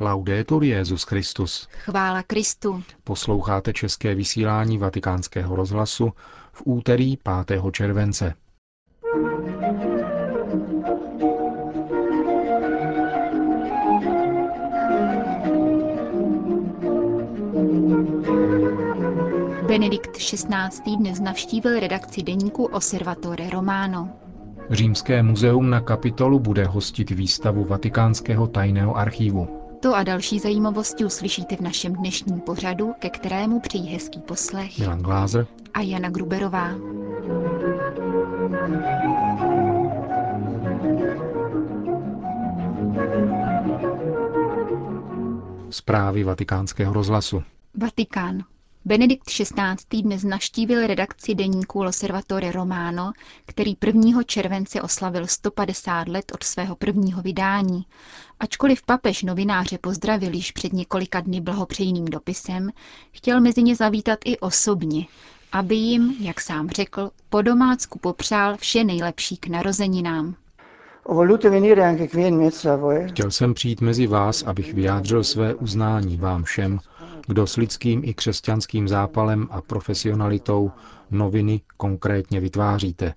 Laudetur Jezus Christus. Chvála Kristu. Posloucháte české vysílání Vatikánského rozhlasu v úterý 5. července. Benedikt XVI. dnes navštívil redakci deníku Osservatore Romano. Římské muzeum na kapitolu bude hostit výstavu Vatikánského tajného archívu. To a další zajímavosti uslyšíte v našem dnešním pořadu, ke kterému přijí hezký poslech Milan Glázer a Jana Gruberová. Zprávy vatikánského rozhlasu. Vatikán. Benedikt XVI. dnes navštívil redakci deníku L'Osservatore Romano, který 1. července oslavil 150 let od svého prvního vydání. Ačkoliv papež novináře pozdravil již před několika dny blahopřejným dopisem, chtěl mezi ně zavítat i osobně, aby jim, jak sám řekl, po domácku popřál vše nejlepší k narozeninám. Chtěl jsem přijít mezi vás, abych vyjádřil své uznání vám všem, kdo s lidským i křesťanským zápalem a profesionalitou noviny konkrétně vytváříte.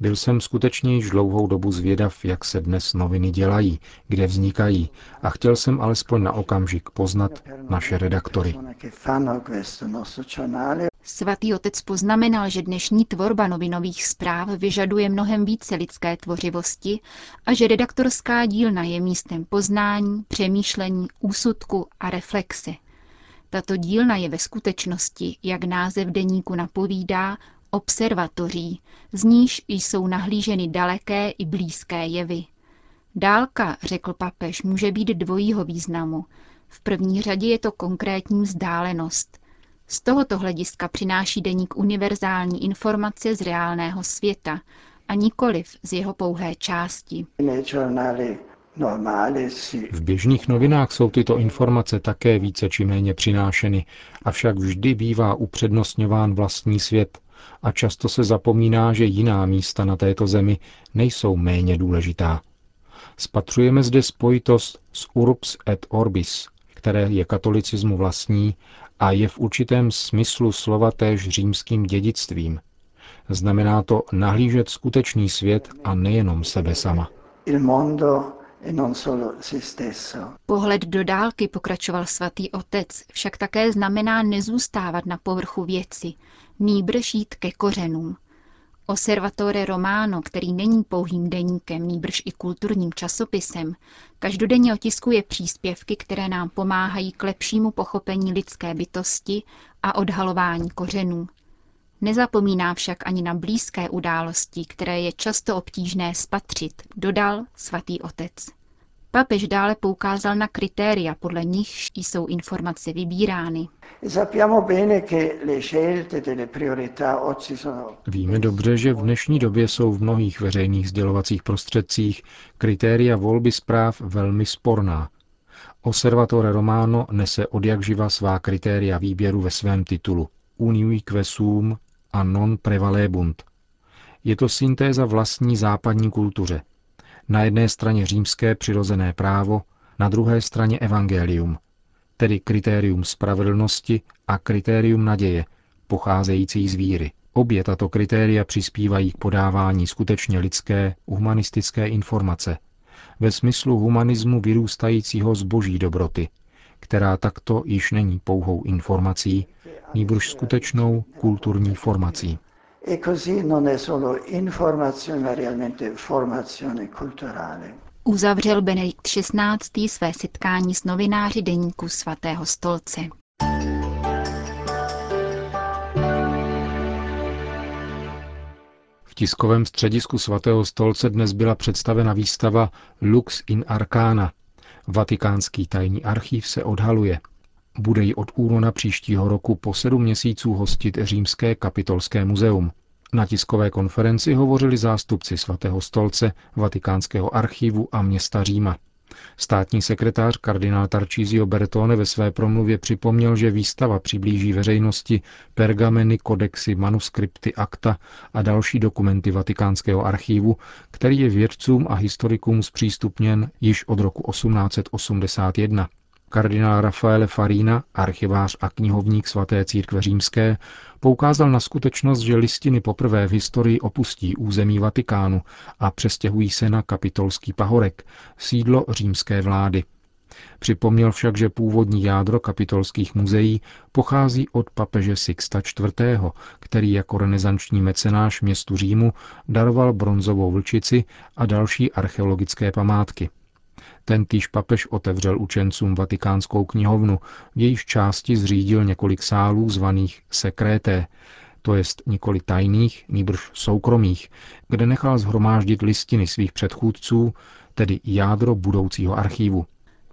Byl jsem skutečně již dlouhou dobu zvědav, jak se dnes noviny dělají, kde vznikají a chtěl jsem alespoň na okamžik poznat naše redaktory. Svatý otec poznamenal, že dnešní tvorba novinových zpráv vyžaduje mnohem více lidské tvořivosti a že redaktorská dílna je místem poznání, přemýšlení, úsudku a reflexe. Tato dílna je ve skutečnosti, jak název deníku napovídá, observatoří, z níž jsou nahlíženy daleké i blízké jevy. Dálka, řekl papež, může být dvojího významu. V první řadě je to konkrétní vzdálenost. Z tohoto hlediska přináší deník univerzální informace z reálného světa a nikoliv z jeho pouhé části. V běžných novinách jsou tyto informace také více či méně přinášeny, avšak vždy bývá upřednostňován vlastní svět a často se zapomíná, že jiná místa na této zemi nejsou méně důležitá. Spatřujeme zde spojitost s urbs et orbis, které je katolicismu vlastní a je v určitém smyslu slova též římským dědictvím. Znamená to nahlížet skutečný svět a nejenom sebe sama. E Pohled do dálky, pokračoval svatý otec, však také znamená nezůstávat na povrchu věci, nýbrž jít ke kořenům. Osservatore Romano, který není pouhým deníkem, nýbrž i kulturním časopisem, každodenně otiskuje příspěvky, které nám pomáhají k lepšímu pochopení lidské bytosti a odhalování kořenů. Nezapomíná však ani na blízké události, které je často obtížné spatřit, dodal svatý otec. Papež dále poukázal na kritéria, podle nichž jsou informace vybírány. Víme dobře, že v dnešní době jsou v mnohých veřejných sdělovacích prostředcích kritéria volby zpráv velmi sporná. Observatore Romano nese odjakživa svá kritéria výběru ve svém titulu Unique sum a non prevalebunt. Je to syntéza vlastní západní kultuře. Na jedné straně římské přirozené právo, na druhé straně evangelium, tedy kritérium spravedlnosti a kritérium naděje, pocházející z víry. Obě tato kritéria přispívají k podávání skutečně lidské, humanistické informace, ve smyslu humanismu vyrůstajícího z boží dobroty, která takto již není pouhou informací, nýbrž skutečnou kulturní formací. E Uzavřel Benedikt XVI. své setkání s novináři deníku svatého stolce. V tiskovém středisku svatého stolce dnes byla představena výstava Lux in Arcana. Vatikánský tajný archív se odhaluje – bude ji od února příštího roku po sedm měsíců hostit Římské kapitolské muzeum. Na tiskové konferenci hovořili zástupci svatého stolce, Vatikánského archivu a města Říma. Státní sekretář kardinál Tarcísio Bertone ve své promluvě připomněl, že výstava přiblíží veřejnosti pergameny, kodexy, manuskripty, akta a další dokumenty Vatikánského archívu, který je vědcům a historikům zpřístupněn již od roku 1881. Kardinál Rafaele Farina, archivář a knihovník svaté církve římské, poukázal na skutečnost, že listiny poprvé v historii opustí území Vatikánu a přestěhují se na kapitolský pahorek, sídlo římské vlády. Připomněl však, že původní jádro kapitolských muzeí pochází od papeže Sixta IV., který jako renesanční mecenáš městu Římu daroval bronzovou vlčici a další archeologické památky. Tentýž papež otevřel učencům vatikánskou knihovnu, v jejíž části zřídil několik sálů zvaných sekrété, to jest nikoli tajných, nýbrž soukromých, kde nechal zhromáždit listiny svých předchůdců, tedy jádro budoucího archívu.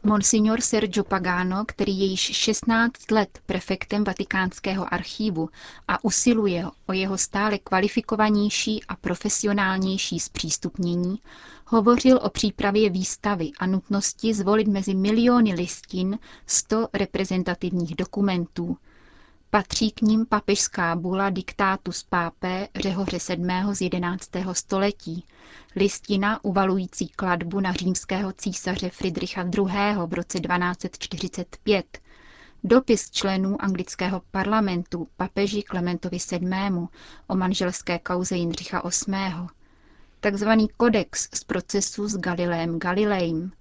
Monsignor Sergio Pagano, který je již 16 let prefektem Vatikánského archívu a usiluje o jeho stále kvalifikovanější a profesionálnější zpřístupnění, hovořil o přípravě výstavy a nutnosti zvolit mezi miliony listin 100 reprezentativních dokumentů, Patří k ním papežská bula z pápe Řehoře VII. z 11. století, listina uvalující kladbu na římského císaře Friedricha II. v roce 1245, dopis členů anglického parlamentu papeži Klementovi VII. o manželské kauze Jindřicha VIII., takzvaný kodex z procesu s Galilem Galilejem,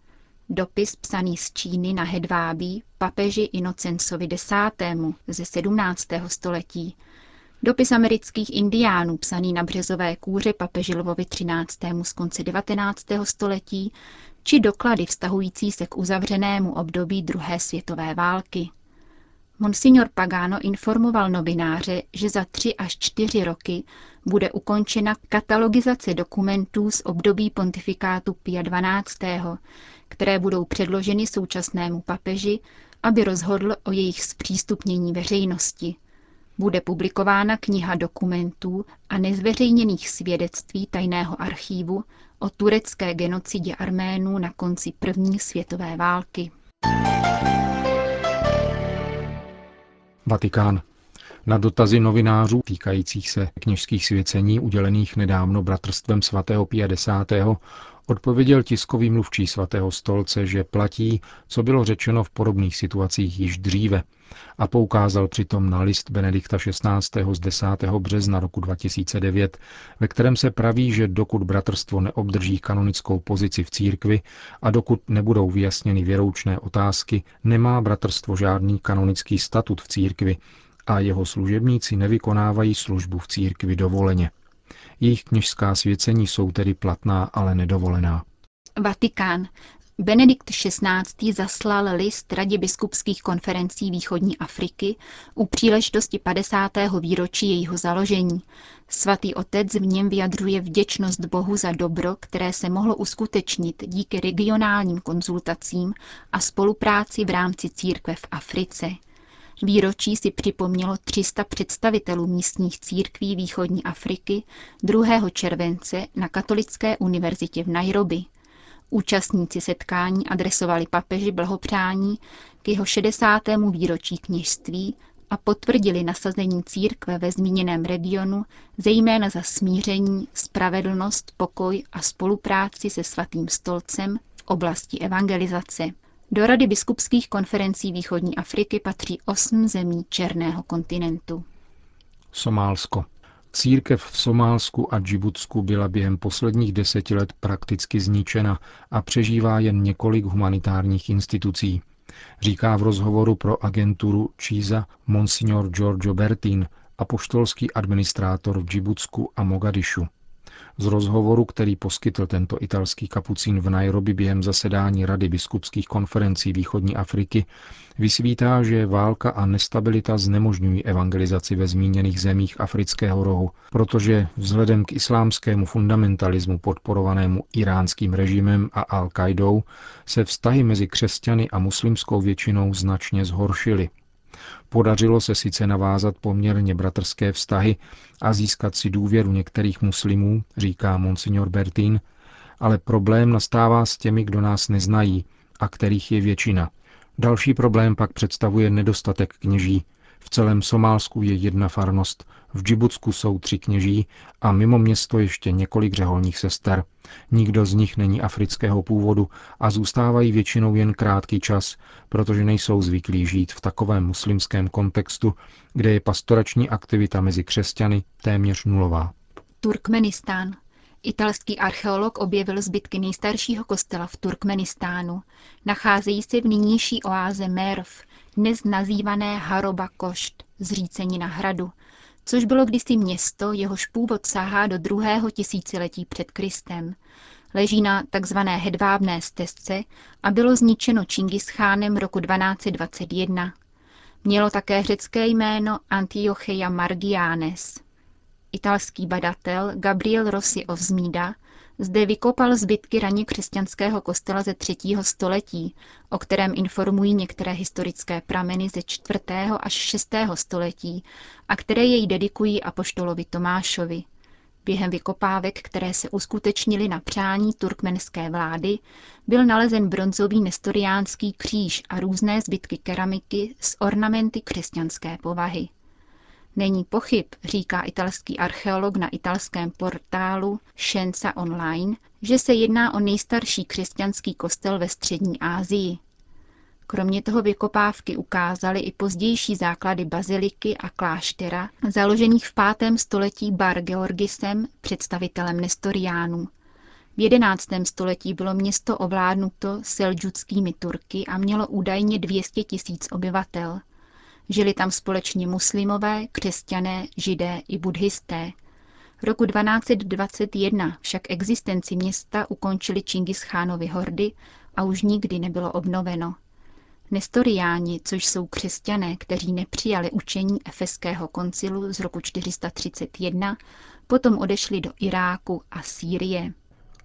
Dopis psaný z Číny na Hedvábí papeži Inocencovi X. ze 17. století. Dopis amerických indiánů psaný na březové kůře papeži Lvovi 13. z konce 19. století, či doklady vztahující se k uzavřenému období druhé světové války. Monsignor Pagano informoval novináře, že za tři až čtyři roky bude ukončena katalogizace dokumentů z období pontifikátu Pia XII., které budou předloženy současnému papeži, aby rozhodl o jejich zpřístupnění veřejnosti. Bude publikována kniha dokumentů a nezveřejněných svědectví tajného archívu o turecké genocidě Arménů na konci první světové války. Vatikán. Na dotazy novinářů týkajících se kněžských svěcení udělených nedávno bratrstvem svatého Pia X. odpověděl tiskový mluvčí svatého stolce, že platí, co bylo řečeno v podobných situacích již dříve a poukázal přitom na list Benedikta XVI. z 10. března roku 2009, ve kterém se praví, že dokud bratrstvo neobdrží kanonickou pozici v církvi a dokud nebudou vyjasněny věroučné otázky, nemá bratrstvo žádný kanonický statut v církvi a jeho služebníci nevykonávají službu v církvi dovoleně. Jejich kněžská svěcení jsou tedy platná, ale nedovolená. Vatikán. Benedikt XVI. zaslal list Radě biskupských konferencí východní Afriky u příležitosti 50. výročí jejího založení. Svatý otec v něm vyjadřuje vděčnost Bohu za dobro, které se mohlo uskutečnit díky regionálním konzultacím a spolupráci v rámci církve v Africe. Výročí si připomnělo 300 představitelů místních církví východní Afriky 2. července na Katolické univerzitě v Nairobi. Účastníci setkání adresovali papeži blahopřání k jeho 60. výročí kněžství a potvrdili nasazení církve ve zmíněném regionu, zejména za smíření, spravedlnost, pokoj a spolupráci se svatým stolcem v oblasti evangelizace. Do Rady biskupských konferencí východní Afriky patří osm zemí Černého kontinentu. Somálsko. Církev v Somálsku a Džibutsku byla během posledních deseti let prakticky zničena a přežívá jen několik humanitárních institucí. Říká v rozhovoru pro agenturu Číza Monsignor Giorgio Bertin, apoštolský administrátor v Džibutsku a Mogadišu. Z rozhovoru, který poskytl tento italský kapucín v Nairobi během zasedání Rady biskupských konferencí východní Afriky, vysvítá, že válka a nestabilita znemožňují evangelizaci ve zmíněných zemích afrického rohu, protože vzhledem k islámskému fundamentalismu podporovanému iránským režimem a Al-Qaidou se vztahy mezi křesťany a muslimskou většinou značně zhoršily. Podařilo se sice navázat poměrně bratrské vztahy a získat si důvěru některých muslimů, říká monsignor Bertín, ale problém nastává s těmi, kdo nás neznají a kterých je většina. Další problém pak představuje nedostatek kněží. V celém Somálsku je jedna farnost, v Džibutsku jsou tři kněží a mimo město ještě několik řeholních sester. Nikdo z nich není afrického původu a zůstávají většinou jen krátký čas, protože nejsou zvyklí žít v takovém muslimském kontextu, kde je pastorační aktivita mezi křesťany téměř nulová. Turkmenistán. Italský archeolog objevil zbytky nejstaršího kostela v Turkmenistánu. Nacházejí se v nynější oáze Merv, dnes nazývané Haroba Košt, zřícenina hradu, což bylo kdysi město, jehož původ sahá do druhého tisíciletí před Kristem. Leží na tzv. hedvábné stezce a bylo zničeno Čingischánem roku 1221. Mělo také řecké jméno Antiocheia Margianes. Italský badatel Gabriel Rossi of Zmída zde vykopal zbytky raně křesťanského kostela ze třetího století, o kterém informují některé historické prameny ze čtvrtého až šestého století a které jej dedikují apoštolovi Tomášovi. Během vykopávek, které se uskutečnily na přání turkmenské vlády, byl nalezen bronzový nestoriánský kříž a různé zbytky keramiky s ornamenty křesťanské povahy. Není pochyb, říká italský archeolog na italském portálu Scienza Online, že se jedná o nejstarší křesťanský kostel ve střední Asii. Kromě toho vykopávky ukázaly i pozdější základy baziliky a kláštera, založených v 5. století Bar Georgisem, představitelem Nestoriánů. V 11. století bylo město ovládnuto seldžudskými Turky a mělo údajně 200 tisíc obyvatel. Žili tam společně muslimové, křesťané, židé i buddhisté. Roku 1221 však existenci města ukončili Čingischánovi hordy a už nikdy nebylo obnoveno. Nestoriáni, což jsou křesťané, kteří nepřijali učení Efeského koncilu z roku 431, potom odešli do Iráku a Sýrie.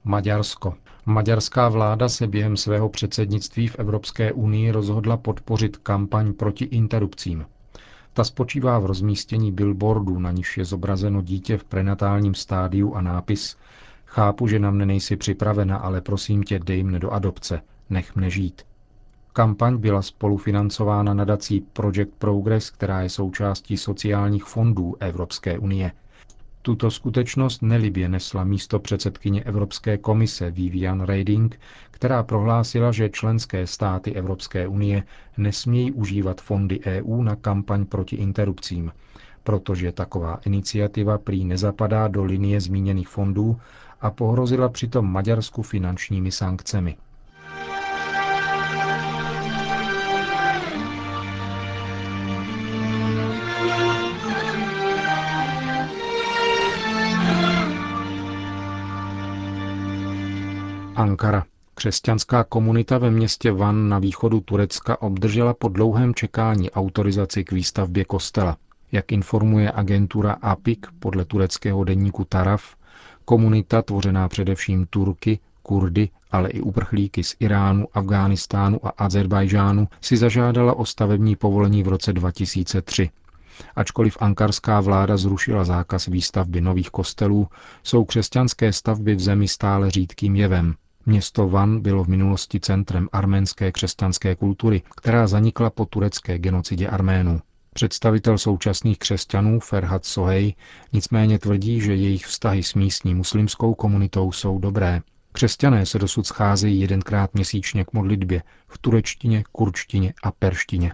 Maďarsko. Maďarská vláda se během svého předsednictví v Evropské unii rozhodla podpořit kampaň proti interrupcím. Ta spočívá v rozmístění billboardu, na níž je zobrazeno dítě v prenatálním stádiu a nápis Chápu, že na mne nejsi připravena, ale prosím tě, dej mne do adopce, nech mne žít. Kampaň byla spolufinancována nadací Project Progress, která je součástí sociálních fondů Evropské unie – tuto skutečnost nelibě nesla místo předsedkyně Evropské komise Vivian Reding, která prohlásila, že členské státy Evropské unie nesmějí užívat fondy EU na kampaň proti interrupcím, protože taková iniciativa prý nezapadá do linie zmíněných fondů a pohrozila přitom Maďarsku finančními sankcemi. Ankara. Křesťanská komunita ve městě Van na východu Turecka obdržela po dlouhém čekání autorizaci k výstavbě kostela. Jak informuje agentura APIC podle tureckého denníku Taraf, komunita tvořená především Turky, Kurdy, ale i uprchlíky z Iránu, Afghánistánu a Azerbajžánu si zažádala o stavební povolení v roce 2003. Ačkoliv ankarská vláda zrušila zákaz výstavby nových kostelů, jsou křesťanské stavby v zemi stále řídkým jevem. Město Van bylo v minulosti centrem arménské křesťanské kultury, která zanikla po turecké genocidě Arménů. Představitel současných křesťanů Ferhat Sohej nicméně tvrdí, že jejich vztahy s místní muslimskou komunitou jsou dobré. Křesťané se dosud scházejí jedenkrát měsíčně k modlitbě v turečtině, kurčtině a perštině.